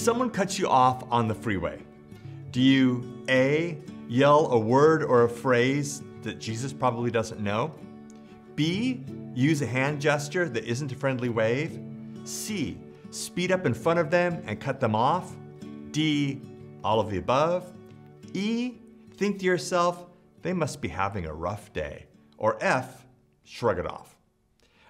Someone cuts you off on the freeway. Do you A, yell a word or a phrase that Jesus probably doesn't know? B, use a hand gesture that isn't a friendly wave? C, speed up in front of them and cut them off? D, all of the above? E, think to yourself, they must be having a rough day? Or F, shrug it off?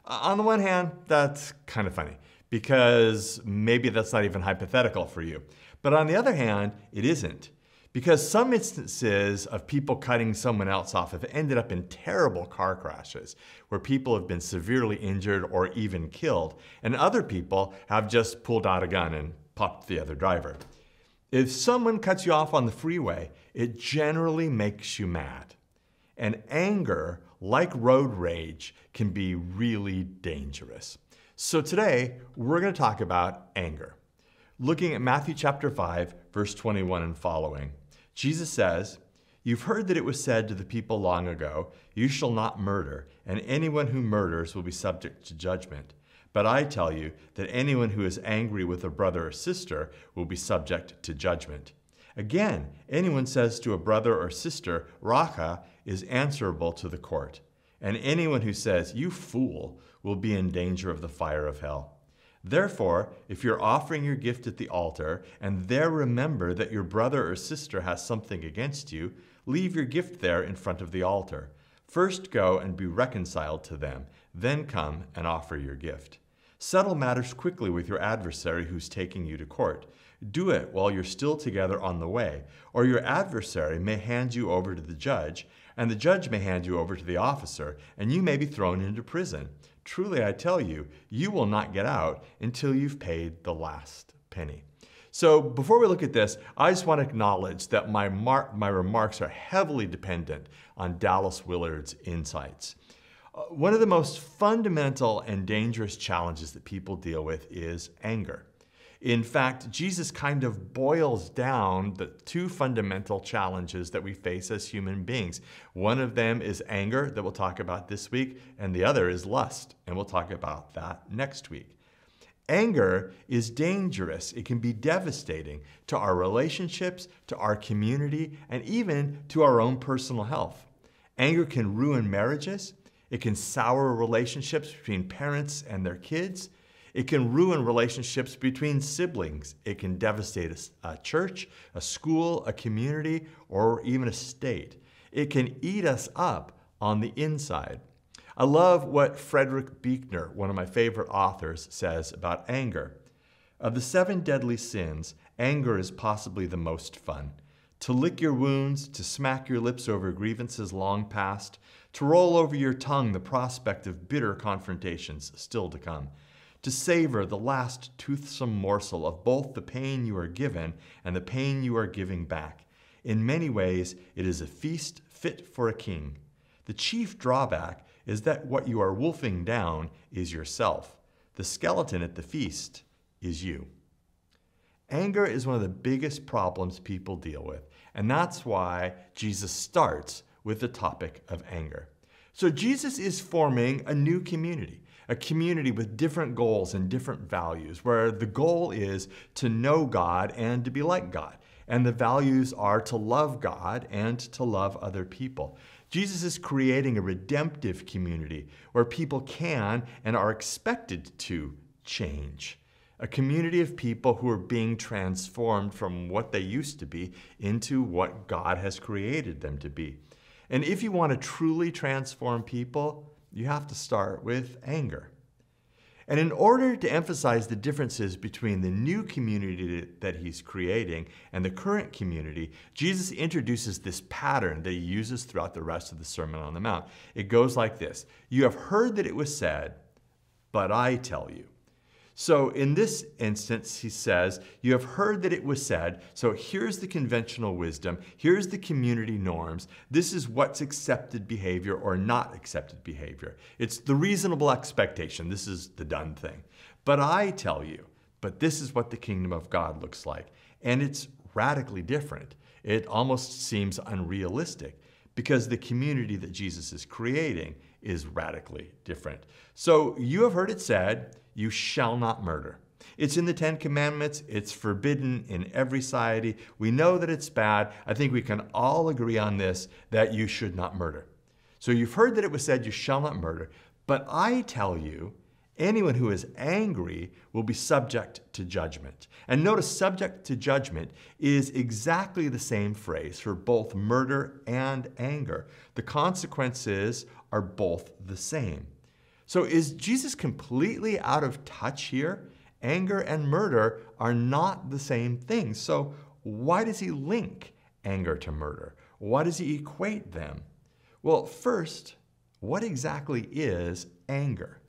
Uh, on the one hand, that's kind of funny because maybe that's not even hypothetical for you. But on the other hand, it isn't. Because some instances of people cutting someone else off have ended up in terrible car crashes where people have been severely injured or even killed, and other people have just pulled out a gun and popped the other driver. If someone cuts you off on the freeway, it generally makes you mad. And anger, like road rage, can be really dangerous. So today, we're going to talk about anger. Looking at Matthew chapter 5, verse 21 and following, Jesus says, You've heard that it was said to the people long ago, You shall not murder, and anyone who murders will be subject to judgment. But I tell you that anyone who is angry with a brother or sister will be subject to judgment. Again, anyone says to a brother or sister, Raca, is answerable to the court. And anyone who says, You fool, will be in danger of the fire of hell. Therefore, if you're offering your gift at the altar and there remember that your brother or sister has something against you, leave your gift there in front of the altar. First go and be reconciled to them, then come and offer your gift. Settle matters quickly with your adversary who's taking you to court. Do it while you're still together on the way, or your adversary may hand you over to the judge, and the judge may hand you over to the officer, and you may be thrown into prison. Truly, I tell you, you will not get out until you've paid the last penny. So, before we look at this, I just want to acknowledge that my, my remarks are heavily dependent on Dallas Willard's insights. Uh, one of the most fundamental and dangerous challenges that people deal with is anger. In fact, Jesus kind of boils down the two fundamental challenges that we face as human beings. One of them is anger, that we'll talk about this week, and the other is lust, and we'll talk about that next week. Anger is dangerous. It can be devastating to our relationships, to our community, and even to our own personal health. Anger can ruin marriages. It can sour relationships between parents and their kids. It can ruin relationships between siblings. It can devastate a, a, church, a school, a community, or even a state. It can eat us up on the inside. I love what Frederick Buechner, one of my favorite authors, says about anger. Of the seven deadly sins, anger is possibly the most fun. To lick your wounds, to smack your lips over grievances long past, to roll over your tongue the prospect of bitter confrontations still to come to savor the last toothsome morsel of both the pain you are given and the pain you are giving back. In many ways, it is a feast fit for a king. The chief drawback is that what you are wolfing down is yourself. The skeleton at the feast is you. Anger is one of the biggest problems people deal with, and that's why Jesus starts with the topic of anger. So Jesus is forming a new community a community with different goals and different values, where the goal is to know God and to be like God. And the values are to love God and to love other people. Jesus is creating a redemptive community where people can and are expected to change. A community of people who are being transformed from what they used to be into what God has created them to be. And if you want to truly transform people, you have to start with anger. And in order to emphasize the differences between the new community that he's creating and the current community, Jesus introduces this pattern that he uses throughout the rest of the Sermon on the Mount. It goes like this You have heard that it was said, but I tell you. So in this instance, he says, You have heard that it was said, so here's the conventional wisdom, here's the community norms, this is what's accepted behavior or not accepted behavior. It's the reasonable expectation, this is the done thing. But I tell you, but this is what the kingdom of God looks like. And it's radically different. It almost seems unrealistic because the community that Jesus is creating is radically different. So you have heard it said, you shall not murder. It's in the Ten Commandments. It's forbidden in every society. We know that it's bad. I think we can all agree on this that you should not murder. So you've heard that it was said, You shall not murder. But I tell you, anyone who is angry will be subject to judgment. And notice, subject to judgment is exactly the same phrase for both murder and anger. The consequences are both the same. So is Jesus completely out of touch here? Anger and murder are not the same thing. So why does he link anger to murder? Why does he equate them? Well, first, what exactly is anger?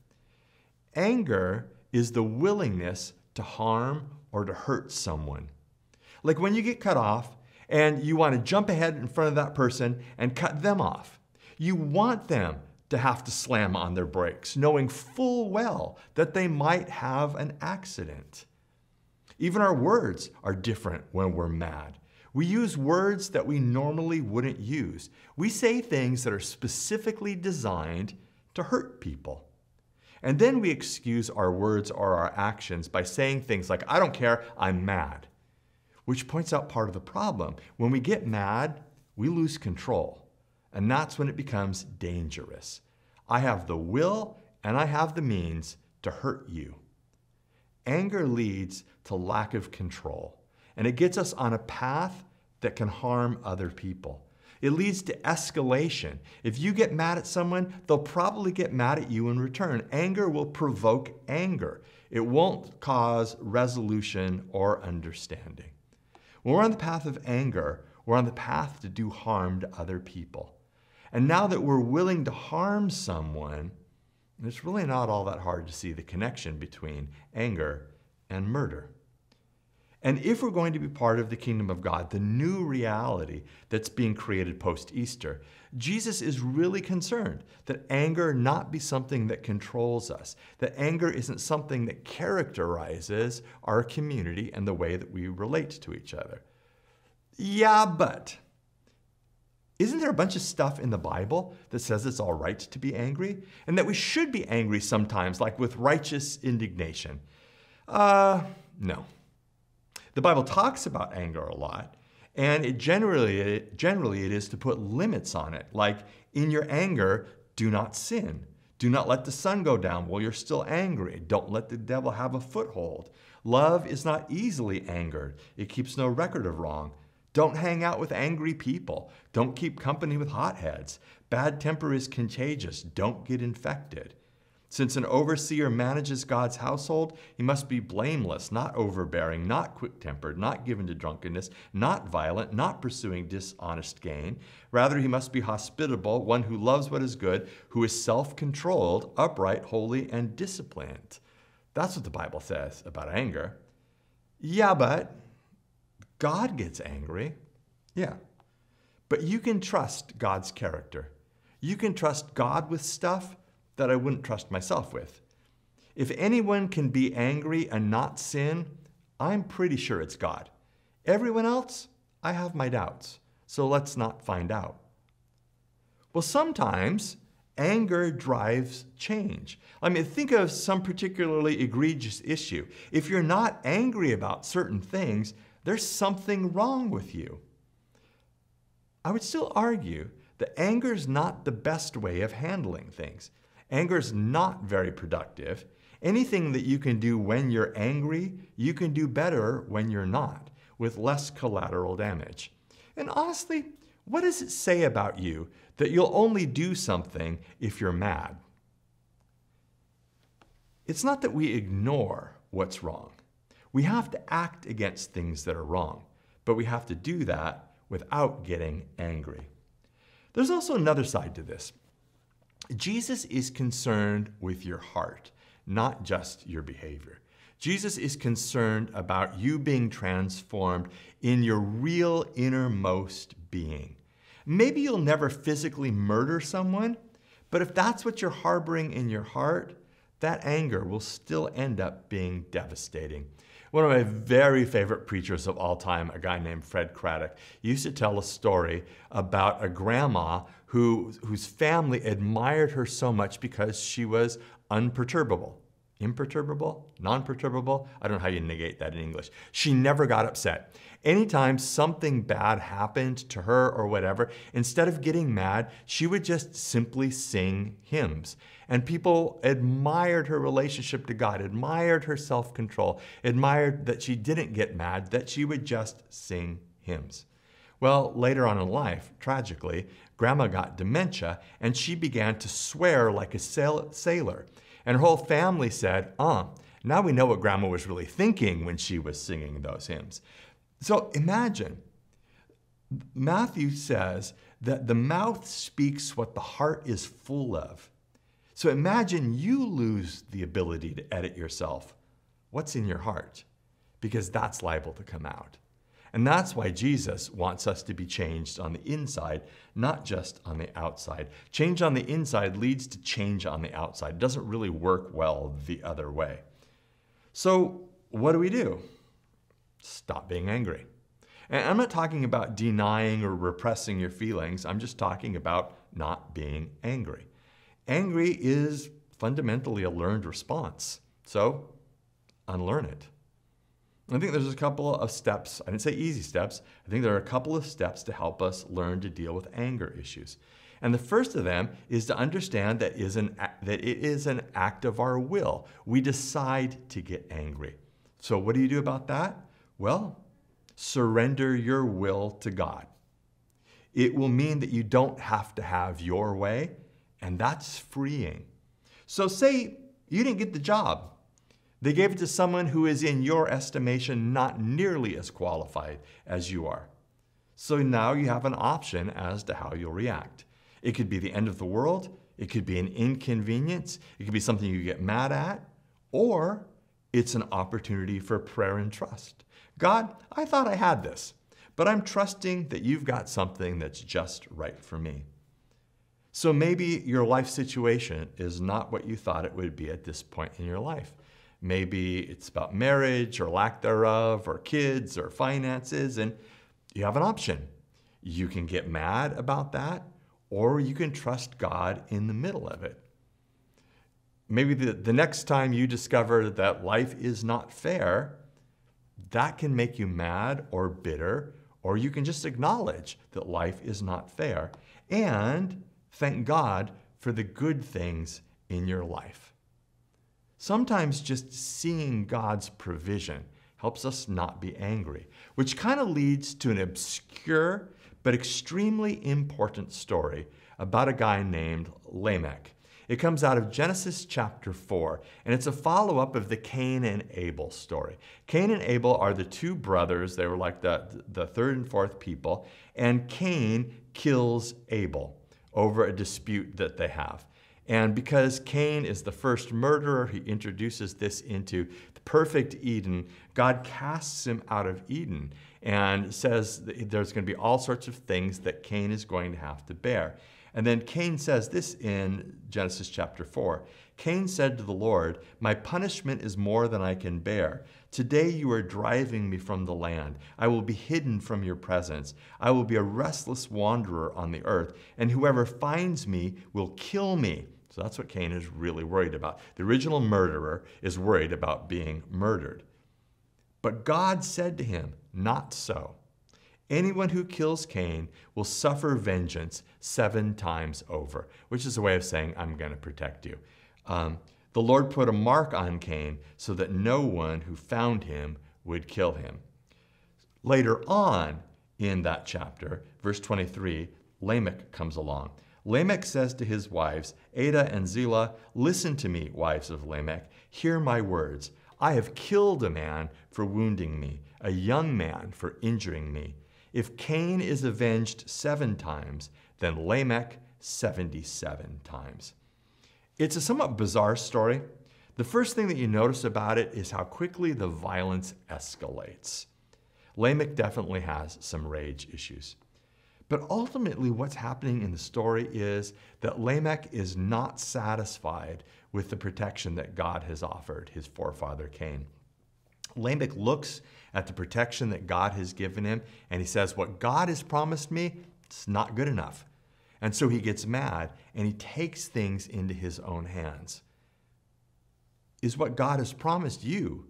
Anger is the willingness to harm or to hurt someone. Like when you get cut off and you want to jump ahead in front of that person and cut them off. You want them to have to slam on their brakes, knowing full well that they might have an accident. Even our words are different when we're mad. We use words that we normally wouldn't use. We say things that are specifically designed to hurt people. And then we excuse our words or our actions by saying things like, I don't care, I'm mad, which points out part of the problem. When we get mad, we lose control. And that's when it becomes dangerous. I have the will and I have the means to hurt you. Anger leads to lack of control, and it gets us on a path that can harm other people. It leads to escalation. If you get mad at someone, they'll probably get mad at you in return. Anger will provoke anger. It won't cause resolution or understanding. When we're on the path of anger, we're on the path to do harm to other people. And now that we're willing to harm someone, it's really not all that hard to see the connection between anger and murder. And if we're going to be part of the kingdom of God, the new reality that's being created post Easter, Jesus is really concerned that anger not be something that controls us, that anger isn't something that characterizes our community and the way that we relate to each other. Yeah, but isn't there a bunch of stuff in the Bible that says it's all right to be angry? And that we should be angry sometimes, like with righteous indignation? Uh, no. The Bible talks about anger a lot, and it generally, generally it is to put limits on it, like in your anger, do not sin. Do not let the sun go down while you're still angry. Don't let the devil have a foothold. Love is not easily angered. It keeps no record of wrong. Don't hang out with angry people. Don't keep company with hotheads. Bad temper is contagious. Don't get infected. Since an overseer manages God's household, he must be blameless, not overbearing, not quick tempered, not given to drunkenness, not violent, not pursuing dishonest gain. Rather, he must be hospitable, one who loves what is good, who is self controlled, upright, holy, and disciplined. That's what the Bible says about anger. Yeah, but God gets angry. Yeah. But you can trust God's character. You can trust God with stuff that I wouldn't trust myself with. If anyone can be angry and not sin, I'm pretty sure it's God. Everyone else, I have my doubts. So let's not find out. Well, sometimes anger drives change. I mean, think of some particularly egregious issue. If you're not angry about certain things, there's something wrong with you. I would still argue that anger is not the best way of handling things. Anger is not very productive. Anything that you can do when you're angry, you can do better when you're not, with less collateral damage. And honestly, what does it say about you that you'll only do something if you're mad? It's not that we ignore what's wrong. We have to act against things that are wrong, but we have to do that without getting angry. There's also another side to this. Jesus is concerned with your heart, not just your behavior. Jesus is concerned about you being transformed in your real innermost being. Maybe you'll never physically murder someone, but if that's what you're harboring in your heart, that anger will still end up being devastating. One of my very favorite preachers of all time, a guy named Fred Craddock, used to tell a story about a grandma who, whose family admired her so much because she was unperturbable. imperturbable, non perturbable. I don't know how you negate that in English. She never got upset. Anytime something bad happened to her or whatever, instead of getting mad, she would just simply sing hymns. And people admired her relationship to God, admired her self control, admired that she didn't get mad, that she would just sing hymns. Well, later on in life, tragically, Grandma got dementia and she began to swear like a sailor. And her whole family said, Ah, now we know what grandma was really thinking when she was singing those hymns. So imagine, Matthew says that the mouth speaks what the heart is full of. So imagine you lose the ability to edit yourself. What's in your heart? Because that's liable to come out. And that's why Jesus wants us to be changed on the inside, not just on the outside. Change on the inside leads to change on the outside. It doesn't really work well the other way. So, what do we do? Stop being angry. And I'm not talking about denying or repressing your feelings, I'm just talking about not being angry. Angry is fundamentally a learned response. So, unlearn it. I think there's a couple of steps. I didn't say easy steps. I think there are a couple of steps to help us learn to deal with anger issues. And the first of them is to understand that, is an, that it is an act of our will. We decide to get angry. So, what do you do about that? Well, surrender your will to God. It will mean that you don't have to have your way, and that's freeing. So, say you didn't get the job they gave it to someone who is, in your estimation, not nearly as qualified as you are. So now you have an option as to how you'll react. It could be the end of the world, it could be an inconvenience, it could be something you get mad at, or it's an opportunity for prayer and trust. God, I thought I had this, but I'm trusting that you've got something that's just right for me. So maybe your life situation is not what you thought it would be at this point in your life. Maybe it's about marriage or lack thereof, or kids or finances, and you have an option. You can get mad about that, or you can trust God in the middle of it. Maybe the, the next time you discover that life is not fair, that can make you mad or bitter, or you can just acknowledge that life is not fair and thank God for the good things in your life. Sometimes just seeing God's provision helps us not be angry, which kind of leads to an obscure but extremely important story about a guy named Lamech. It comes out of Genesis chapter 4, and it's a follow up of the Cain and Abel story. Cain and Abel are the two brothers, they were like the, the third and fourth people, and Cain kills Abel over a dispute that they have. And because Cain is the first murderer, he introduces this into the perfect Eden. God casts him out of Eden and says there's going to be all sorts of things that Cain is going to have to bear. And then Cain says this in Genesis chapter 4. Cain said to the Lord, My punishment is more than I can bear. Today you are driving me from the land. I will be hidden from your presence. I will be a restless wanderer on the earth, and whoever finds me will kill me. So that's what Cain is really worried about. The original murderer is worried about being murdered. But God said to him, Not so. Anyone who kills Cain will suffer vengeance seven times over, which is a way of saying, I'm going to protect you. Um, the Lord put a mark on Cain so that no one who found him would kill him. Later on in that chapter, verse 23, Lamech comes along. Lamech says to his wives, Adah and Zillah, Listen to me, wives of Lamech, hear my words. I have killed a man for wounding me, a young man for injuring me. If Cain is avenged seven times, then Lamech 77 times. It's a somewhat bizarre story. The first thing that you notice about it is how quickly the violence escalates. Lamech definitely has some rage issues. But ultimately, what's happening in the story is that Lamech is not satisfied with the protection that God has offered his forefather Cain. Lamech looks at the protection that God has given him and he says, What God has promised me, it's not good enough. And so he gets mad and he takes things into his own hands. is what God has promised you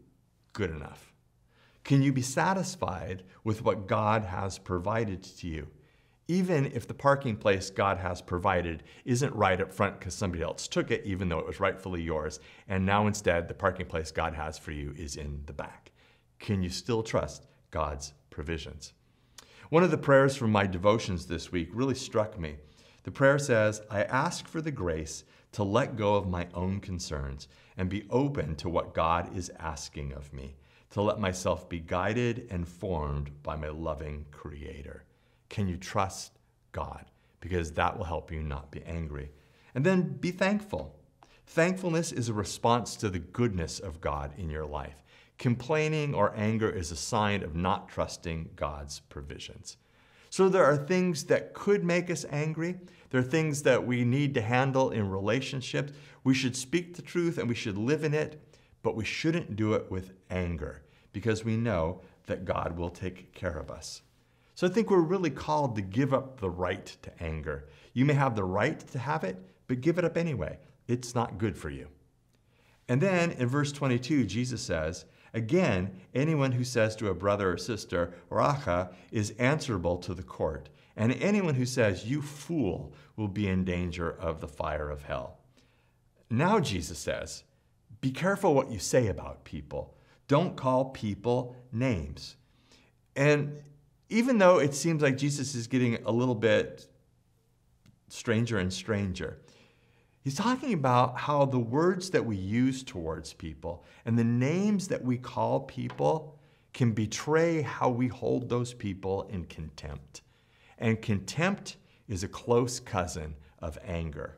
good enough? Can you be satisfied with what God has provided to you? Even if the parking place God has provided isn't right up front because somebody else took it, even though it was rightfully yours, and now instead the parking place God has for you is in the back. Can you still trust God's provisions? One of the prayers from my devotions this week really struck me. The prayer says, I ask for the grace to let go of my own concerns and be open to what God is asking of me, to let myself be guided and formed by my loving Creator. Can you trust God? Because that will help you not be angry. And then be thankful. Thankfulness is a response to the goodness of God in your life. Complaining or anger is a sign of not trusting God's provisions. So there are things that could make us angry. There are things that we need to handle in relationships. We should speak the truth and we should live in it, but we shouldn't do it with anger because we know that God will take care of us. So I think we're really called to give up the right to anger. You may have the right to have it, but give it up anyway. It's not good for you. And then in verse 22, Jesus says, Again, anyone who says to a brother or sister, Raca, is answerable to the court. And anyone who says, You fool, will be in danger of the fire of hell. Now, Jesus says, Be careful what you say about people. Don't call people names. And even though it seems like Jesus is getting a little bit stranger and stranger, He's talking about how the words that we use towards people and the names that we call people can betray how we hold those people in contempt. And contempt is a close cousin of anger.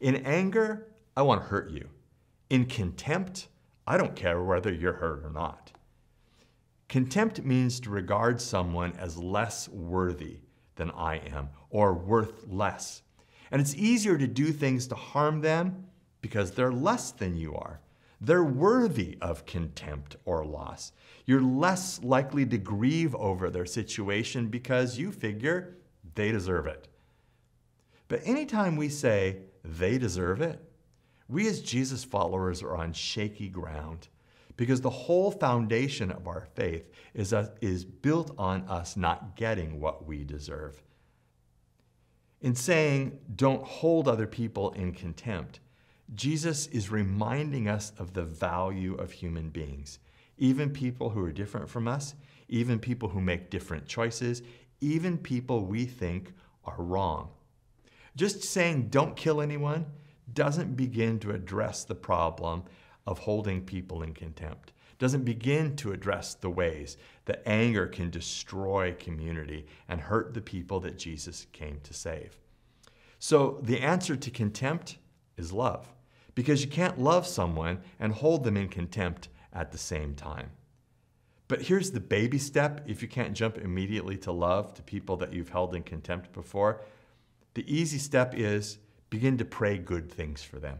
In anger, I want to hurt you. In contempt, I don't care whether you're hurt or not. Contempt means to regard someone as less worthy than I am or worth less. And it's easier to do things to harm them because they're less than you are. They're worthy of contempt or loss. You're less likely to grieve over their situation because you figure they deserve it. But anytime we say they deserve it, we as Jesus followers are on shaky ground because the whole foundation of our faith is, uh, is built on us not getting what we deserve. In saying, don't hold other people in contempt, Jesus is reminding us of the value of human beings, even people who are different from us, even people who make different choices, even people we think are wrong. Just saying don't kill anyone doesn't begin to address the problem of holding people in contempt doesn't begin to address the ways that anger can destroy community and hurt the people that Jesus came to save. So the answer to contempt is love, because you can't love someone and hold them in contempt at the same time. But here's the baby step if you can't jump immediately to love to people that you've held in contempt before. The easy step is begin to pray good things for them.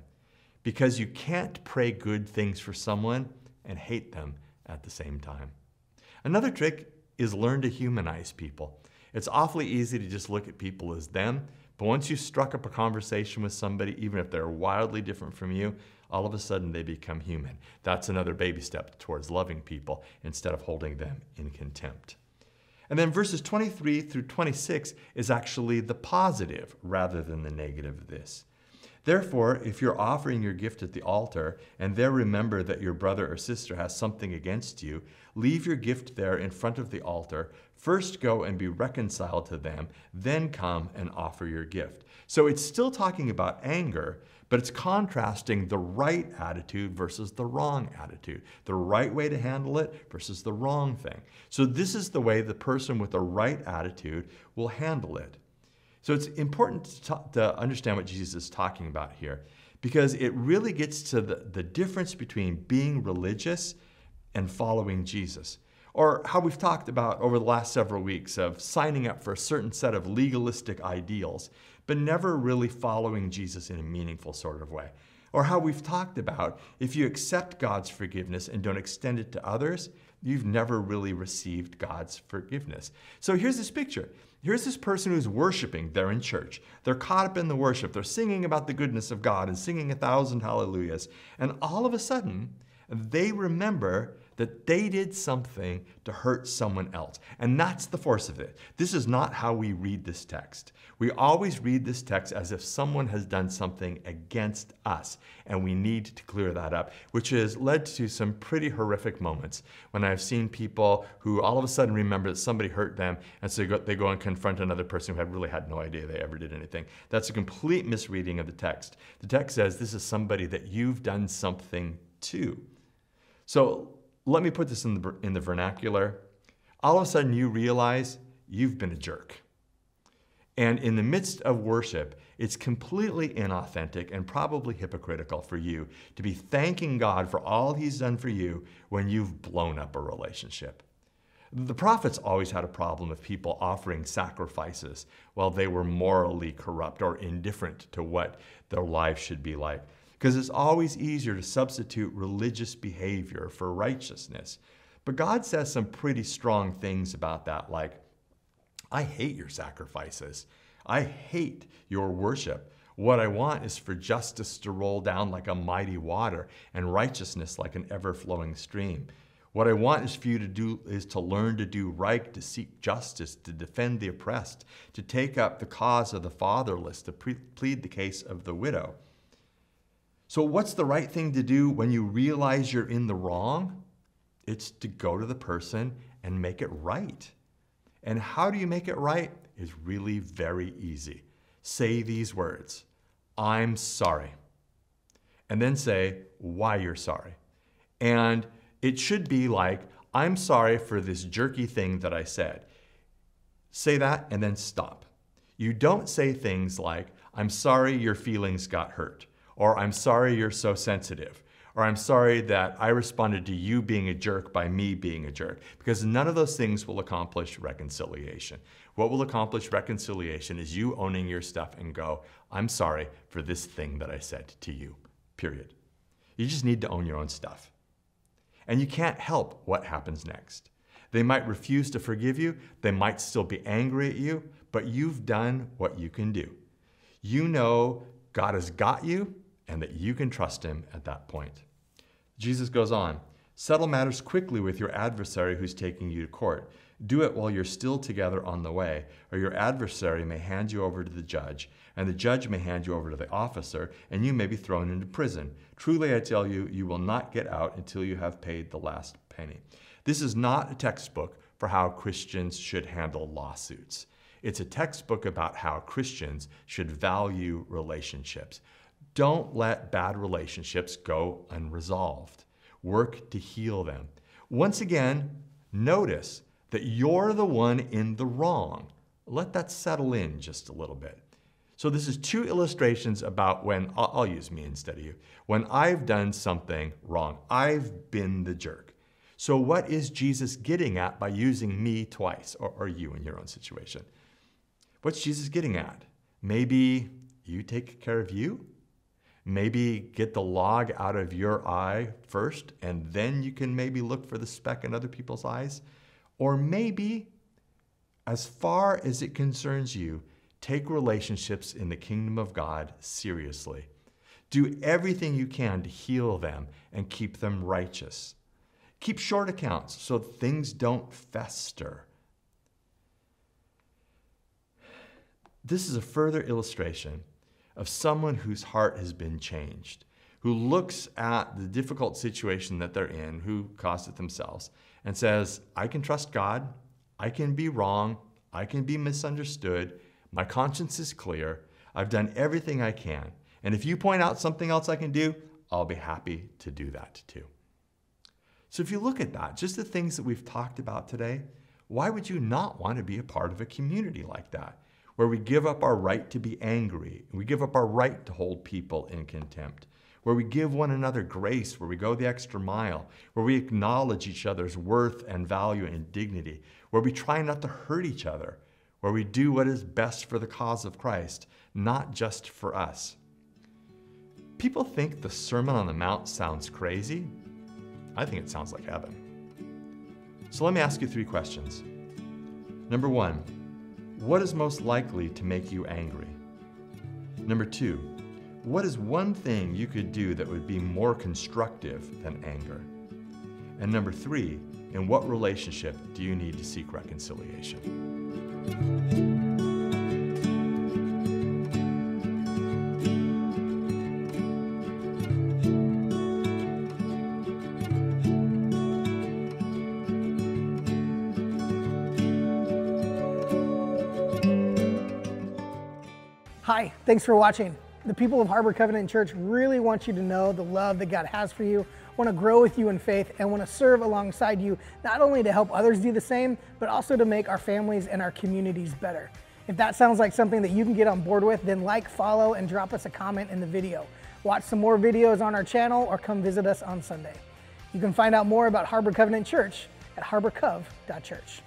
Because you can't pray good things for someone and hate them at the same time. Another trick is learn to humanize people. It's awfully easy to just look at people as them, but once you've struck up a conversation with somebody, even if they're wildly different from you, all of a sudden they become human. That's another baby step towards loving people instead of holding them in contempt. And then verses 23 through 26 is actually the positive rather than the negative of this. Therefore, if you're offering your gift at the altar and there remember that your brother or sister has something against you, leave your gift there in front of the altar. First go and be reconciled to them, then come and offer your gift. So it's still talking about anger, but it's contrasting the right attitude versus the wrong attitude, the right way to handle it versus the wrong thing. So this is the way the person with the right attitude will handle it. So it's important to, talk, to, understand what Jesus is talking about here because it really gets to the, the difference between being religious and following Jesus. Or how we've talked about over the last several weeks of signing up for a certain set of legalistic ideals, but never really following Jesus in a meaningful sort of way. Or how we've talked about if you accept God's forgiveness and don't extend it to others, you've never really received God's forgiveness. So here's this picture Here's this person who's worshiping. They're in church. They're caught up in the worship. They're singing about the goodness of God and singing a thousand hallelujahs. And all of a sudden, they remember that they did something to hurt someone else. And that's the force of it. This is not how we read this text. We always read this text as if someone has done something against us, and we need to clear that up, which has led to some pretty horrific moments when I've seen people who all of a sudden remember that somebody hurt them, and so they go, they go and confront another person who had really had no idea they ever did anything. That's a complete misreading of the text. The text says this is somebody that you've done something to. So let me put this in the, in the vernacular. All of a sudden, you realize you've been a jerk. And in the midst of worship, it's completely inauthentic and probably hypocritical for you to be thanking God for all He's done for you when you've blown up a relationship. The prophets always had a problem with people offering sacrifices while they were morally corrupt or indifferent to what their lives should be like because it's always easier to substitute religious behavior for righteousness. But God says some pretty strong things about that, like, I hate your sacrifices. I hate your worship. What I want is for justice to roll down like a mighty water and righteousness like an ever flowing stream. What I want is for you to do is to learn to do right, to seek justice, to defend the oppressed, to take up the cause of the fatherless, to plead the case of the widow. So, what's the right thing to do when you realize you're in the wrong? It's to go to the person and make it right. And how do you make it right? Is really very easy. Say these words I'm sorry. And then say why you're sorry. And it should be like, I'm sorry for this jerky thing that I said. Say that and then stop. You don't say things like, I'm sorry your feelings got hurt or I'm sorry you're so sensitive, or I'm sorry that I responded to you being a jerk by me being a jerk, because none of those things will accomplish reconciliation. What will accomplish reconciliation is you owning your stuff and go, I'm sorry for this thing that I said to you, period. You just need to own your own stuff. And you can't help what happens next. They might refuse to forgive you, they might still be angry at you, but you've done what you can do. You know God has got you, and that you can trust him at that point. Jesus goes on Settle matters quickly with your adversary who's taking you to court. Do it while you're still together on the way, or your adversary may hand you over to the judge, and the judge may hand you over to the officer, and you may be thrown into prison. Truly, I tell you, you will not get out until you have paid the last penny. This is not a textbook for how Christians should handle lawsuits. It's a textbook about how Christians should value relationships. Don't let bad relationships go unresolved. Work to heal them. Once again, notice that you're the one in the wrong. Let that settle in just a little bit. So, this is two illustrations about when, I'll, use me instead of you, when I've done something wrong. I've been the jerk. So, what is Jesus getting at by using me twice, or, or you in your own situation? What's Jesus getting at? Maybe you take care of you? Maybe get the log out of your eye first, and then you can maybe look for the speck in other people's eyes. Or maybe, as far as it concerns you, take relationships in the kingdom of God seriously. Do everything you can to heal them and keep them righteous. Keep short accounts so things don't fester. This is a further illustration of someone whose heart has been changed, who looks at the difficult situation that they're in, who caused it themselves, and says, I can trust God, I can be wrong, I can be misunderstood, my conscience is clear, I've done everything I can. And if you point out something else I can do, I'll be happy to do that too. So if you look at that, just the things that we've talked about today, why would you not want to be a part of a community like that? Where we give up our right to be angry, we give up our right to hold people in contempt, where we give one another grace, where we go the extra mile, where we acknowledge each other's worth and value and dignity, where we try not to hurt each other, where we do what is best for the cause of Christ, not just for us. People think the Sermon on the Mount sounds crazy. I think it sounds like heaven. So let me ask you three questions. Number one, What is most likely to make you angry? Number two, what is one thing you could do that would be more constructive than anger? And number three, in what relationship do you need to seek reconciliation? Hi, thanks for watching. The people of Harbor Covenant Church really want you to know the love that God has for you, want to grow with you in faith, and want to serve alongside you, not only to help others do the same, but also to make our families and our communities better. If that sounds like something that you can get on board with, then like, follow, and drop us a comment in the video. Watch some more videos on our channel or come visit us on Sunday. You can find out more about Harbor Covenant Church at harborcov.church.